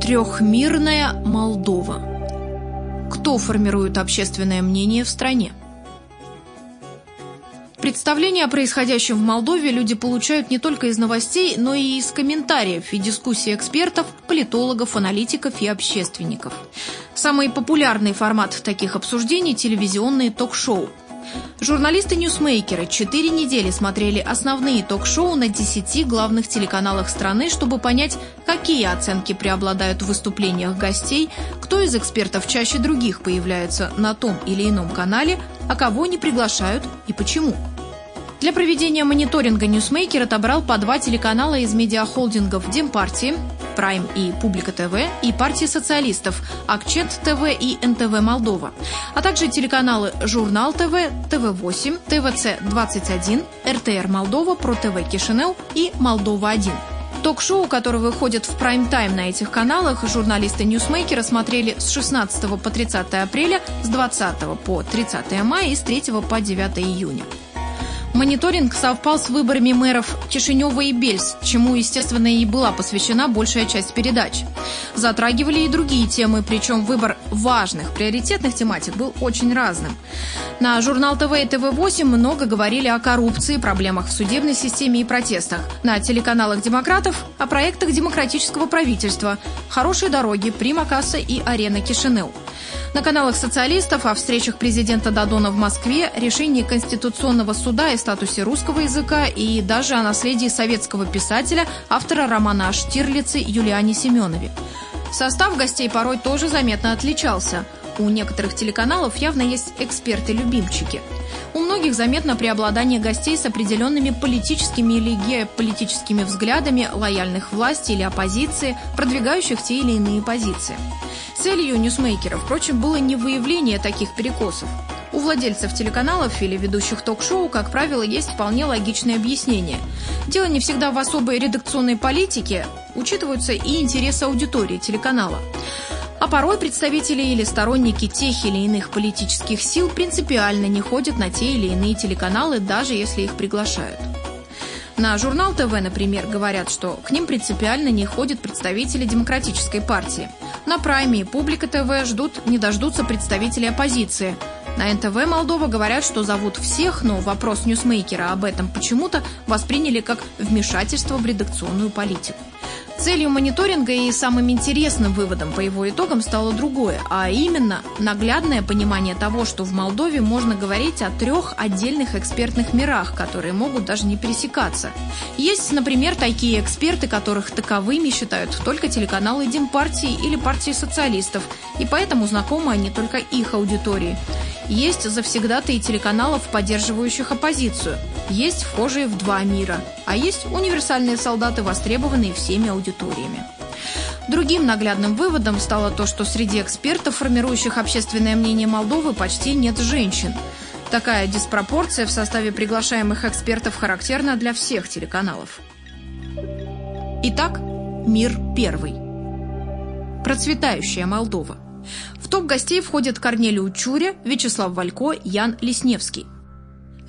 Трехмирная Молдова. Кто формирует общественное мнение в стране? Представление о происходящем в Молдове люди получают не только из новостей, но и из комментариев и дискуссий экспертов, политологов, аналитиков и общественников. Самый популярный формат таких обсуждений – телевизионные ток-шоу – Журналисты-ньюсмейкеры четыре недели смотрели основные ток-шоу на десяти главных телеканалах страны, чтобы понять, какие оценки преобладают в выступлениях гостей, кто из экспертов чаще других появляется на том или ином канале, а кого не приглашают и почему. Для проведения мониторинга Ньюсмейкер отобрал по два телеканала из медиахолдингов Демпартии, Прайм и Публика ТВ и партии социалистов Акчент ТВ и НТВ Молдова, а также телеканалы Журнал ТВ, ТВ-8, ТВЦ-21, РТР Молдова, Про ТВ Кишинев и Молдова-1. Ток-шоу, которые выходят в прайм-тайм на этих каналах, журналисты Ньюсмейкера смотрели с 16 по 30 апреля, с 20 по 30 мая и с 3 по 9 июня. Мониторинг совпал с выборами мэров Кишинева и Бельц, чему, естественно, и была посвящена большая часть передач. Затрагивали и другие темы, причем выбор важных, приоритетных тематик был очень разным. На журнал ТВ и ТВ-8 много говорили о коррупции, проблемах в судебной системе и протестах. На телеканалах демократов – о проектах демократического правительства, хорошие дороги, Примакасса и Арена Кишинев. На каналах социалистов о встречах президента Дадона в Москве, решении Конституционного суда и статусе русского языка и даже о наследии советского писателя, автора романа о Штирлице Юлиане Семенове. Состав гостей порой тоже заметно отличался. У некоторых телеканалов явно есть эксперты-любимчики. У многих заметно преобладание гостей с определенными политическими или геополитическими взглядами, лояльных власти или оппозиции, продвигающих те или иные позиции. Целью ньюсмейкера, впрочем, было не выявление таких перекосов. У владельцев телеканалов или ведущих ток-шоу, как правило, есть вполне логичное объяснение. Дело не всегда в особой редакционной политике, учитываются и интересы аудитории телеканала. А порой представители или сторонники тех или иных политических сил принципиально не ходят на те или иные телеканалы, даже если их приглашают. На журнал ТВ, например, говорят, что к ним принципиально не ходят представители Демократической партии. На Прайме и Публика ТВ ждут, не дождутся представители оппозиции. На НТВ Молдова говорят, что зовут всех, но вопрос ньюсмейкера об этом почему-то восприняли как вмешательство в редакционную политику. Целью мониторинга и самым интересным выводом по его итогам стало другое, а именно наглядное понимание того, что в Молдове можно говорить о трех отдельных экспертных мирах, которые могут даже не пересекаться. Есть, например, такие эксперты, которых таковыми считают только телеканалы Демпартии или партии социалистов, и поэтому знакомы они только их аудитории. Есть завсегдатые телеканалов, поддерживающих оппозицию. Есть вхожие в два мира. А есть универсальные солдаты, востребованные всеми аудиториями. Другим наглядным выводом стало то, что среди экспертов, формирующих общественное мнение Молдовы, почти нет женщин. Такая диспропорция в составе приглашаемых экспертов характерна для всех телеканалов. Итак, мир первый. Процветающая Молдова – в топ гостей входят Корнелиу Чуря, Вячеслав Валько, Ян Лисневский.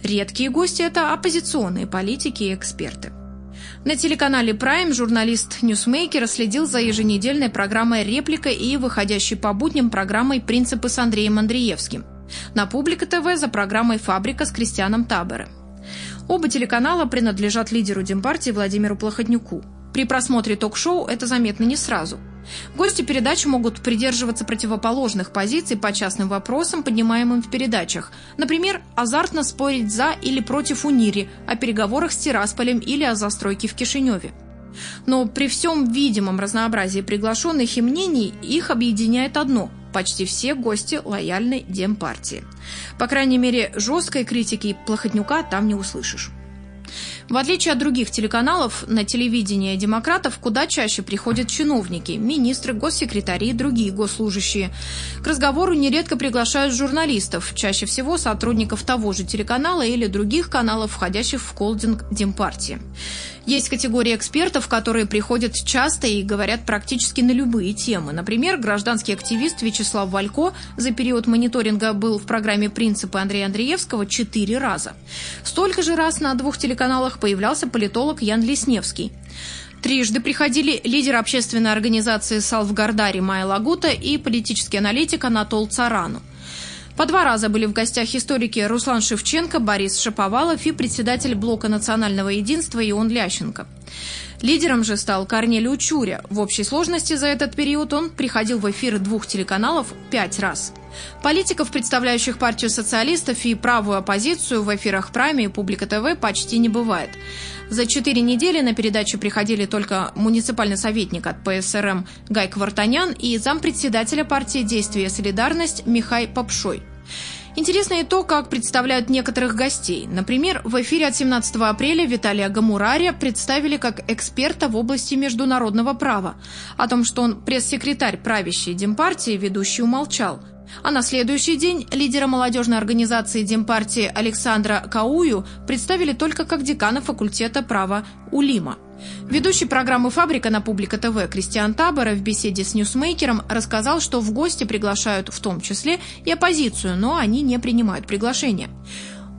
Редкие гости – это оппозиционные политики и эксперты. На телеканале Prime журналист Ньюсмейкера следил за еженедельной программой «Реплика» и выходящей по будням программой «Принципы» с Андреем Андреевским. На Публика ТВ за программой «Фабрика» с Кристианом Табере. Оба телеканала принадлежат лидеру Демпартии Владимиру Плохотнюку. При просмотре ток-шоу это заметно не сразу – Гости передачи могут придерживаться противоположных позиций по частным вопросам, поднимаемым в передачах. Например, азартно спорить за или против Унири, о переговорах с Тирасполем или о застройке в Кишиневе. Но при всем видимом разнообразии приглашенных и мнений их объединяет одно – почти все гости лояльны Демпартии. По крайней мере, жесткой критики Плохотнюка там не услышишь. В отличие от других телеканалов, на телевидение демократов куда чаще приходят чиновники, министры, госсекретари и другие госслужащие. К разговору нередко приглашают журналистов, чаще всего сотрудников того же телеканала или других каналов, входящих в холдинг Демпартии. Есть категория экспертов, которые приходят часто и говорят практически на любые темы. Например, гражданский активист Вячеслав Валько за период мониторинга был в программе «Принципы» Андрея Андреевского четыре раза. Столько же раз на двух телеканалах появлялся политолог Ян Лесневский. Трижды приходили лидер общественной организации Салвгардари Майя Лагута и политический аналитик Анатол Царану. По два раза были в гостях историки Руслан Шевченко, Борис Шаповалов и председатель блока национального единства Ион Лященко. Лидером же стал Корнелий Учуря. В общей сложности за этот период он приходил в эфиры двух телеканалов пять раз. Политиков, представляющих партию социалистов и правую оппозицию в эфирах Прайме и Публика ТВ почти не бывает. За четыре недели на передачу приходили только муниципальный советник от ПСРМ Гай Квартанян и зампредседателя партии «Действие солидарность» Михай Попшой. Интересно и то, как представляют некоторых гостей. Например, в эфире от 17 апреля Виталия Гамурария представили как эксперта в области международного права. О том, что он пресс-секретарь правящей Демпартии, ведущий умолчал. А на следующий день лидера молодежной организации Демпартии Александра Каую представили только как декана факультета права УЛИМа. Ведущий программы «Фабрика» на Публика ТВ Кристиан Табора в беседе с ньюсмейкером рассказал, что в гости приглашают в том числе и оппозицию, но они не принимают приглашения.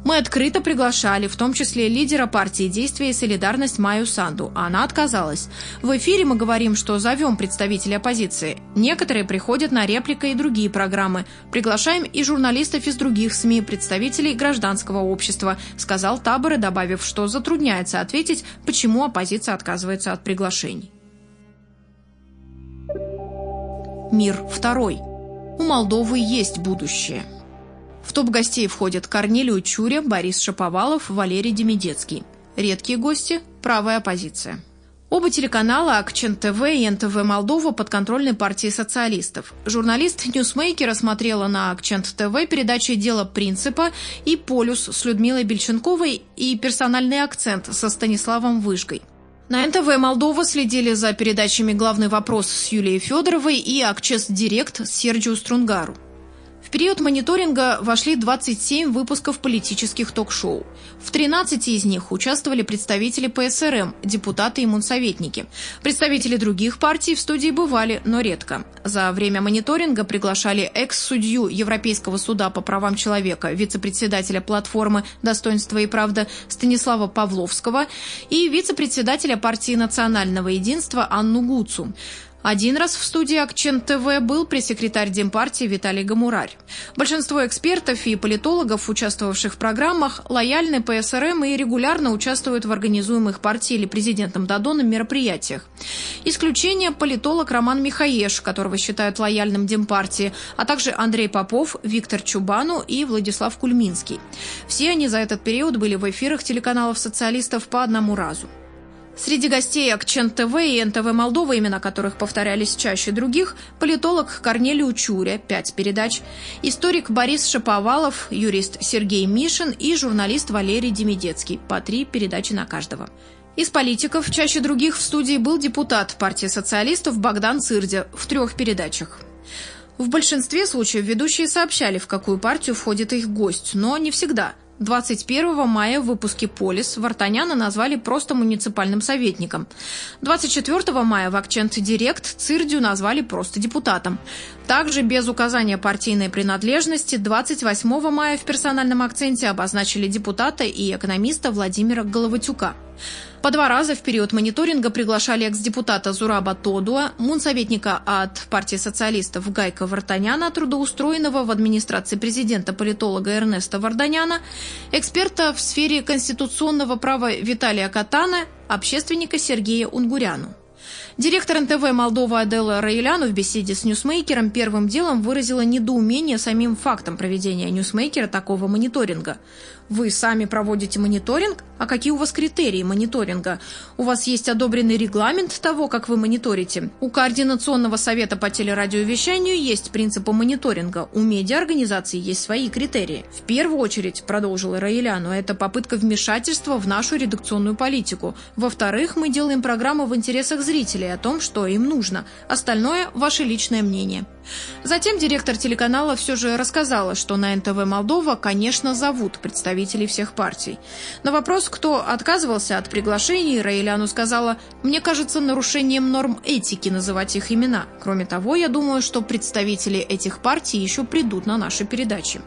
Мы открыто приглашали, в том числе лидера партии «Действие и солидарность» Майю Санду, она отказалась. В эфире мы говорим, что зовем представителей оппозиции. Некоторые приходят на реплика и другие программы. Приглашаем и журналистов из других СМИ, представителей гражданского общества, сказал Таборы, добавив, что затрудняется ответить, почему оппозиция отказывается от приглашений. Мир второй. У Молдовы есть будущее. В топ гостей входят Корнелий Учуря, Борис Шаповалов, Валерий Демидецкий. Редкие гости – правая оппозиция. Оба телеканала Акчент ТВ и НТВ Молдова подконтрольны партии социалистов. Журналист Ньюсмейкера смотрела на Акчент ТВ передачи «Дело принципа» и «Полюс» с Людмилой Бельченковой и «Персональный акцент» со Станиславом Выжгой. На НТВ Молдова следили за передачами «Главный вопрос» с Юлией Федоровой и «Acces Direct» с Серджиу Струнгару. В период мониторинга вошли 27 выпусков политических ток-шоу. В 13 из них участвовали представители ПСРМ, депутаты и мунсоветники. Представители других партий в студии бывали, но редко. За время мониторинга приглашали экс-судью Европейского суда по правам человека, вице-председателя платформы «Достоинство и правда» Станислава Павловского и вице-председателя партии национального единства Анну Гуцу. Один раз в студии Акчен ТВ был пресс-секретарь Демпартии Виталий Гамурарь. Большинство экспертов и политологов, участвовавших в программах, лояльны ПСРМ и регулярно участвуют в организуемых партией или президентом Дадоном мероприятиях. Исключение – политолог Роман Михаеш, которого считают лояльным Демпартии, а также Андрей Попов, Виктор Чубану и Владислав Кульминский. Все они за этот период были в эфирах телеканалов социалистов по одному разу. Среди гостей Акчен ТВ и НТВ Молдова, имена которых повторялись чаще других, политолог Корнелий Учуря, пять передач, историк Борис Шаповалов, юрист Сергей Мишин и журналист Валерий Демидецкий, по три передачи на каждого. Из политиков чаще других в студии был депутат партии социалистов Богдан Цирдя. В трех передачах. В большинстве случаев ведущие сообщали, в какую партию входит их гость, но не всегда – 21 мая в выпуске «Полис» Вартаняна назвали просто муниципальным советником. 24 мая в «Акчент Директ» Цирдю назвали просто депутатом. Также без указания партийной принадлежности 28 мая в персональном акценте обозначили депутата и экономиста Владимира Головатюка. По два раза в период мониторинга приглашали экс-депутата Зураба Тодуа, мунсоветника от партии социалистов Гайка Вартаняна, трудоустроенного в администрации президента политолога Эрнеста Варданяна, эксперта в сфере конституционного права Виталия Катана, общественника Сергея Унгуряну. Директор НТВ Молдова Адела Раиляну в беседе с Ньюсмейкером первым делом выразила недоумение самим фактом проведения Ньюсмейкером такого мониторинга. Вы сами проводите мониторинг? А какие у вас критерии мониторинга? У вас есть одобренный регламент того, как вы мониторите? У Координационного совета по телерадиовещанию есть принципы мониторинга. У медиаорганизаций есть свои критерии. В первую очередь, продолжила Раиляну, это попытка вмешательства в нашу редакционную политику. Во-вторых, мы делаем программы в интересах зрителей о том, что им нужно. Остальное – ваше личное мнение. Затем директор телеканала все же рассказала, что на НТВ Молдова, конечно, зовут представителей всех партий. На вопрос, кто отказывался от приглашений, Раиляну сказала, «Мне кажется нарушением норм этики называть их имена. Кроме того, я думаю, что представители этих партий еще придут на наши передачи».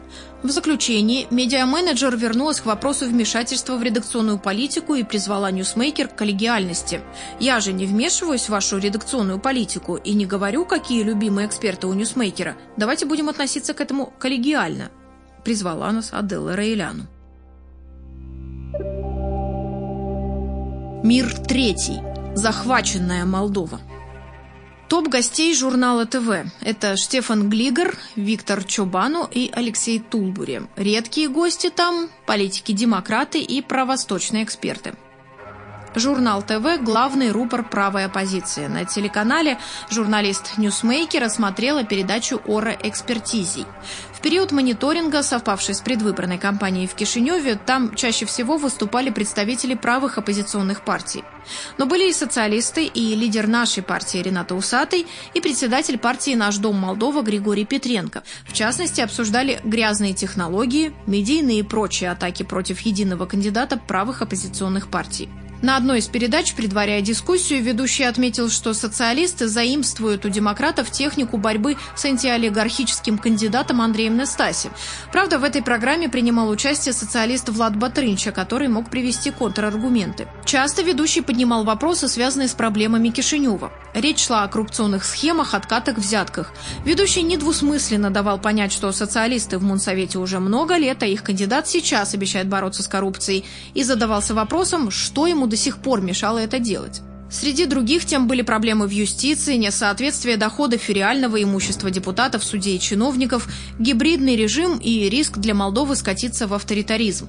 В заключении медиа-менеджер вернулась к вопросу вмешательства в редакционную политику и призвала ньюсмейкер к коллегиальности. «Я же не вмешиваюсь в вашу редакционную политику и не говорю, какие любимые эксперты у ньюсмейкера. Давайте будем относиться к этому коллегиально», – призвала нас Аделла Раиляну. Мир третий. Захваченная Молдова. Топ гостей журнала ТВ – это Штефан Глигер, Виктор Чобану и Алексей Тулбури. Редкие гости там – политики-демократы и провосточные эксперты. Журнал ТВ – главный рупор правой оппозиции. На телеканале журналист Ньюсмейкера смотрела передачу «Ora expertizei». В период мониторинга, совпавший с предвыборной кампанией в Кишиневе, там чаще всего выступали представители правых оппозиционных партий. Но были и социалисты, и лидер нашей партии Ренато Усатый, и председатель партии «Наш дом Молдова» Григорий Петренко. В частности, обсуждали грязные технологии, медийные и прочие атаки против единого кандидата правых оппозиционных партий. На одной из передач, предваряя дискуссию, ведущий отметил, что социалисты заимствуют у демократов технику борьбы с антиолигархическим кандидатом Андреем Нестаси. Правда, в этой программе принимал участие социалист Влад Батрынча, который мог привести контраргументы. Часто ведущий поднимал вопросы, связанные с проблемами Кишинева. Речь шла о коррупционных схемах, откатах, взятках. Ведущий недвусмысленно давал понять, что социалисты в Мунсовете уже много лет, а их кандидат сейчас обещает бороться с коррупцией, и задавался вопросом, что ему до сих пор мешало это делать. Среди других тем были проблемы в юстиции, несоответствие доходов и реального имущества депутатов, судей и чиновников, гибридный режим и риск для Молдовы скатиться в авторитаризм.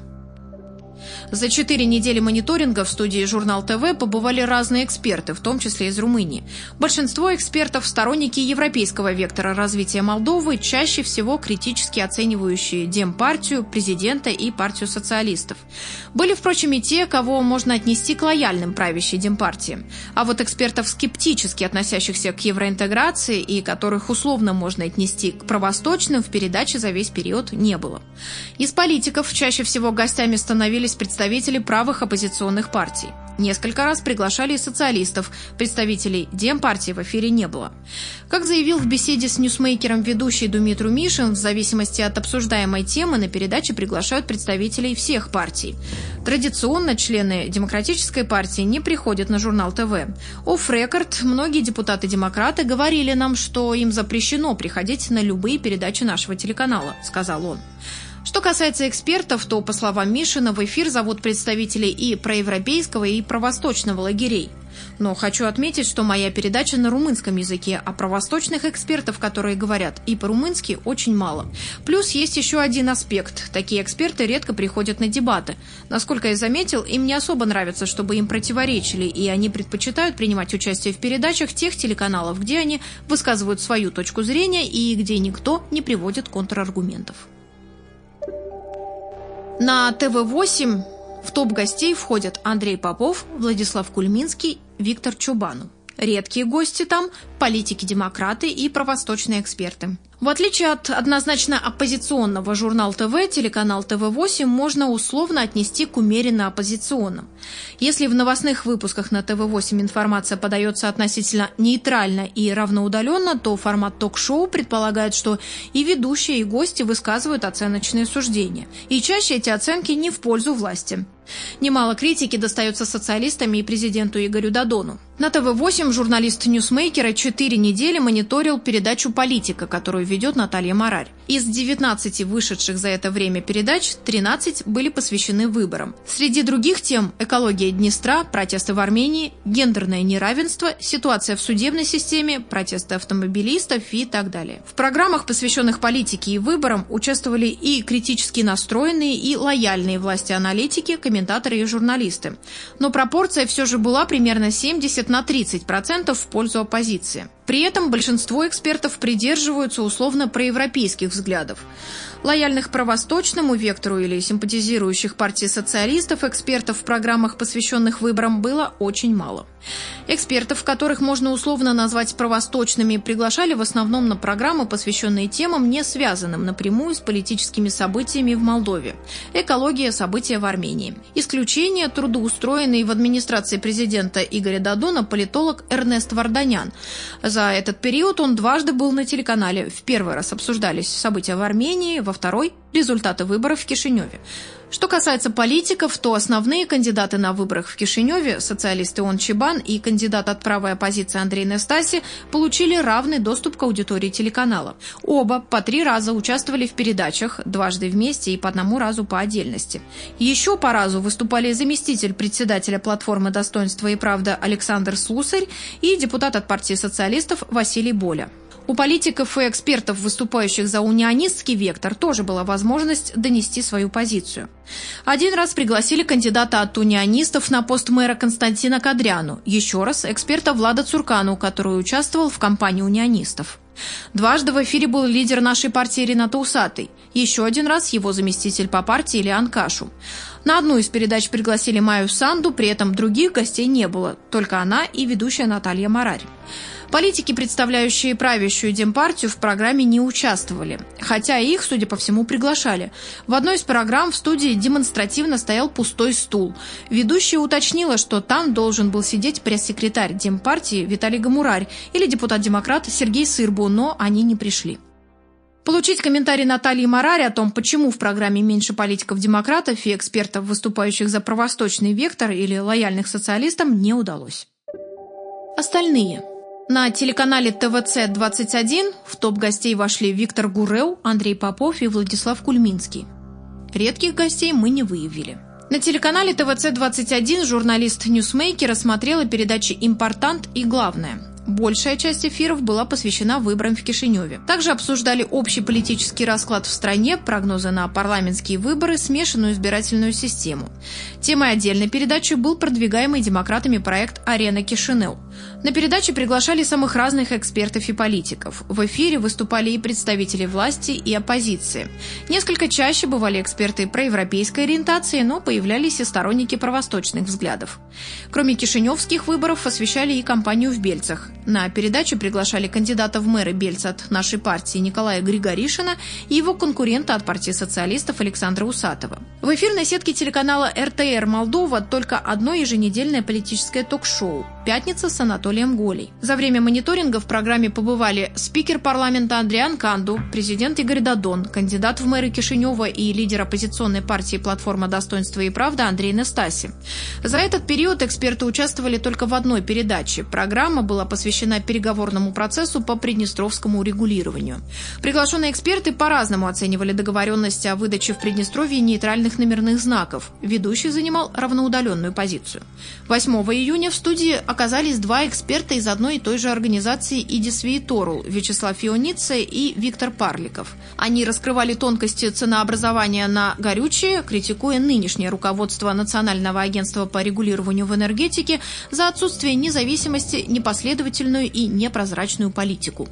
За четыре недели мониторинга в студии «Журнал ТВ» побывали разные эксперты, в том числе из Румынии. Большинство экспертов – сторонники европейского вектора развития Молдовы, чаще всего критически оценивающие Демпартию, президента и партию социалистов. Были, впрочем, и те, кого можно отнести к лояльным правящей Демпартии. А вот экспертов, скептически относящихся к евроинтеграции и которых условно можно отнести к правосточным, в передаче за весь период не было. Из политиков чаще всего гостями становились представители правых оппозиционных партий. Несколько раз приглашали и социалистов, представителей Демпартии в эфире не было. Как заявил в беседе с ньюсмейкером ведущий Думитру Мишин, в зависимости от обсуждаемой темы на передаче приглашают представителей всех партий. Традиционно члены Демократической партии не приходят на журнал ТВ. Офф рекорд многие депутаты-демократы говорили нам, что им запрещено приходить на любые передачи нашего телеканала, сказал он. Что касается экспертов, то, по словам Мишина, в эфир зовут представителей и проевропейского, и провосточного лагерей. Но хочу отметить, что моя передача на румынском языке, а провосточных экспертов, которые говорят и по-румынски, очень мало. Плюс есть еще один аспект. Такие эксперты редко приходят на дебаты. Насколько я заметил, им не особо нравится, чтобы им противоречили, и они предпочитают принимать участие в передачах тех телеканалов, где они высказывают свою точку зрения и где никто не приводит контраргументов. На ТВ-8 в топ гостей входят Андрей Попов, Владислав Кульминский, Виктор Чубанов. Редкие гости там – политики-демократы и правосточные эксперты. В отличие от однозначно оппозиционного журнал ТВ, телеканал ТВ-8 можно условно отнести к умеренно оппозиционным. Если в новостных выпусках на ТВ-8 информация подается относительно нейтрально и равноудаленно, то формат ток-шоу предполагает, что и ведущие, и гости высказывают оценочные суждения. И чаще эти оценки не в пользу власти. Немало критики достается социалистам и президенту Игорю Дадону. На ТВ-8 журналист Ньюсмейкера четыре недели мониторил передачу «Политика», которую ведет Наталья Марарь. Из 19 вышедших за это время передач 13 были посвящены выборам. Среди других тем – экология Днестра, протесты в Армении, гендерное неравенство, ситуация в судебной системе, протесты автомобилистов и так далее. В программах, посвященных политике и выборам, участвовали и критически настроенные, и лояльные власти аналитики, комментаторы и журналисты. Но пропорция все же была примерно 70 на 30% в пользу оппозиции. При этом большинство экспертов придерживаются условно проевропейских взглядов. Лояльных правосточному вектору или симпатизирующих партии социалистов экспертов в программах, посвященных выборам, было очень мало. Экспертов, которых можно условно назвать правосточными, приглашали в основном на программы, посвященные темам, не связанным напрямую с политическими событиями в Молдове. Экология, события в Армении. Исключение – трудоустроенный в администрации президента Игоря Дадона политолог Эрнест Варданян. За этот период он дважды был на телеканале. В первый раз обсуждались события в Армении, во второй – результаты выборов в Кишиневе. Что касается политиков, то основные кандидаты на выборах в Кишиневе, социалисты Он Чебан и кандидат от правой оппозиции Андрей Настаси, получили равный доступ к аудитории телеканала. Оба по три раза участвовали в передачах, дважды вместе и по одному разу по отдельности. Еще по разу выступали заместитель председателя платформы «Достоинство и правда» Александр Слусарь и депутат от партии социалистов Василий Боля. У политиков и экспертов, выступающих за унионистский вектор, тоже была возможность донести свою позицию. Один раз пригласили кандидата от унионистов на пост мэра Константина Кадряну, еще раз эксперта Влада Цуркану, который участвовал в кампании унионистов. Дважды в эфире был лидер нашей партии Рената Усатый. Еще один раз его заместитель по партии Ильян Кашу. На одну из передач пригласили Майю Санду, при этом других гостей не было, только она и ведущая Наталья Марарь. Политики, представляющие правящую Демпартию, в программе не участвовали, хотя их, судя по всему, приглашали. В одной из программ в студии демонстративно стоял пустой стул. Ведущая уточнила, что там должен был сидеть пресс-секретарь Демпартии Виталий Гамурарь или депутат-демократ Сергей Сырбу, но они не пришли. Получить комментарий Натальи Марари о том, почему в программе меньше политиков-демократов и экспертов, выступающих за провосточный вектор или лояльных социалистам, не удалось. Остальные – на телеканале ТВЦ-21 в топ гостей вошли Виктор Гурел, Андрей Попов и Владислав Кульминский. Редких гостей мы не выявили. На телеканале ТВЦ-21 журналист Ньюсмейкер рассмотрела передачи «Important» и «Главное». Большая часть эфиров была посвящена выборам в Кишиневе. Также обсуждали общий политический расклад в стране, прогнозы на парламентские выборы, смешанную избирательную систему. Темой отдельной передачи был продвигаемый демократами проект «Арена Кишинев». На передаче приглашали самых разных экспертов и политиков. В эфире выступали и представители власти, и оппозиции. Несколько чаще бывали эксперты проевропейской ориентации, но появлялись и сторонники правосточных взглядов. Кроме кишиневских выборов освещали и кампанию в Бельцах. На передачу приглашали кандидата в мэры Бельца от нашей партии Николая Григоришина и его конкурента от партии социалистов Александра Усатова. В эфирной сетке телеканала РТР Молдова только одно еженедельное политическое ток-шоу «Пятница с Анатолием Голей». За время мониторинга в программе побывали спикер парламента Андриан Канду, президент Игорь Дадон, кандидат в мэры Кишинева и лидер оппозиционной партии «Платформа достоинства и правда» Андрей Настаси. За этот период эксперты участвовали только в одной передаче. Программа была посвящена переговорному процессу по приднестровскому регулированию. Приглашенные эксперты по-разному оценивали договоренности о выдаче в Приднестровье нейтральных номерных знаков. Ведущий занимал равноудаленную позицию. 8 июня в студии оказались два эксперта из одной и той же организации «Идис Вииторул» Вячеслав Фионице и Виктор Парликов. Они раскрывали тонкости ценообразования на горючее, критикуя нынешнее руководство Национального агентства по регулированию в энергетике за отсутствие независимости, непоследовательности последовательную и непрозрачную политику.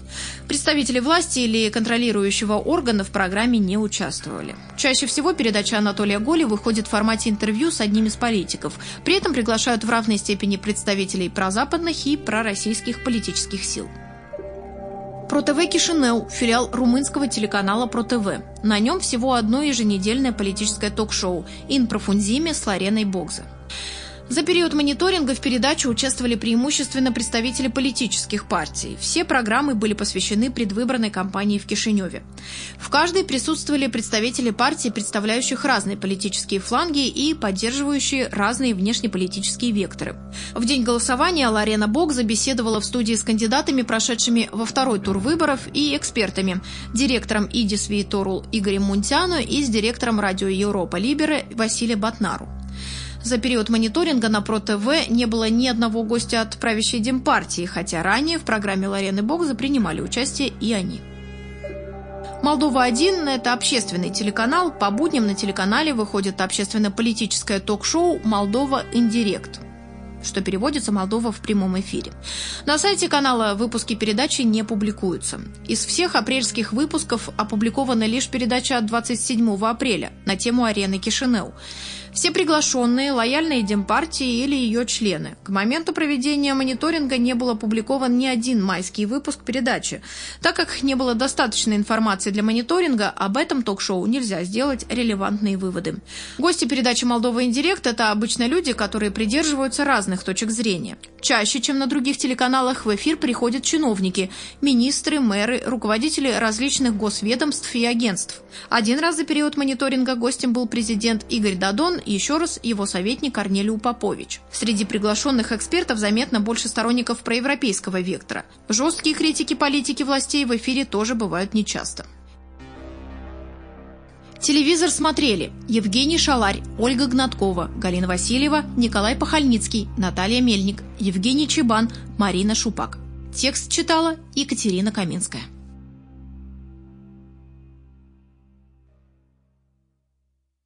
Представители власти или контролирующего органа в программе не участвовали. Чаще всего передача Анатолия Голи выходит в формате интервью с одним из политиков. При этом приглашают в равной степени представителей прозападных и пророссийских политических сил. ПроТВ Кишинел – филиал румынского телеканала ПроТВ. На нем всего одно еженедельное политическое ток-шоу «Ин профунзиме» с Лареной Богзе. За период мониторинга в передаче участвовали преимущественно представители политических партий. Все программы были посвящены предвыборной кампании в Кишиневе. В каждой присутствовали представители партий, представляющих разные политические фланги и поддерживающие разные внешнеполитические векторы. В день голосования Ларена Бог забеседовала в студии с кандидатами, прошедшими во второй тур выборов, и экспертами – директором ИДИС Виторул Игорем Мунтяну и с директором радио Европа Либере Василием Батнару. За период мониторинга на ПроТВ не было ни одного гостя от правящей Демпартии, хотя ранее в программе Ларены Богза принимали участие и они. «Молдова-1» – это общественный телеканал. По будням на телеканале выходит общественно-политическое ток-шоу «Молдова Индирект». что переводится «Молдова в прямом эфире». На сайте канала выпуски передачи не публикуются. Из всех апрельских выпусков опубликована лишь передача от 27 апреля на тему арены Кишинеу. Все приглашенные – лояльные Демпартии или ее члены. К моменту проведения мониторинга не был опубликован ни один майский выпуск передачи. Так как не было достаточной информации для мониторинга, об этом ток-шоу нельзя сделать релевантные выводы. Гости передачи «Молдова Индирект» – это обычно люди, которые придерживаются разных точек зрения. Чаще, чем на других телеканалах, в эфир приходят чиновники – министры, мэры, руководители различных госведомств и агентств. Один раз за период мониторинга гостем был президент Игорь Дадон и еще раз его советник Корнелиу Попович. Среди приглашенных экспертов заметно больше сторонников проевропейского вектора. Жесткие критики политики властей в эфире тоже бывают нечасто. Телевизор смотрели Евгений Шаларь, Ольга Гнаткова, Галина Васильева, Николай Пахальницкий, Наталья Мельник, Евгений Чебан, Марина Шупак. Текст читала Екатерина Каминская.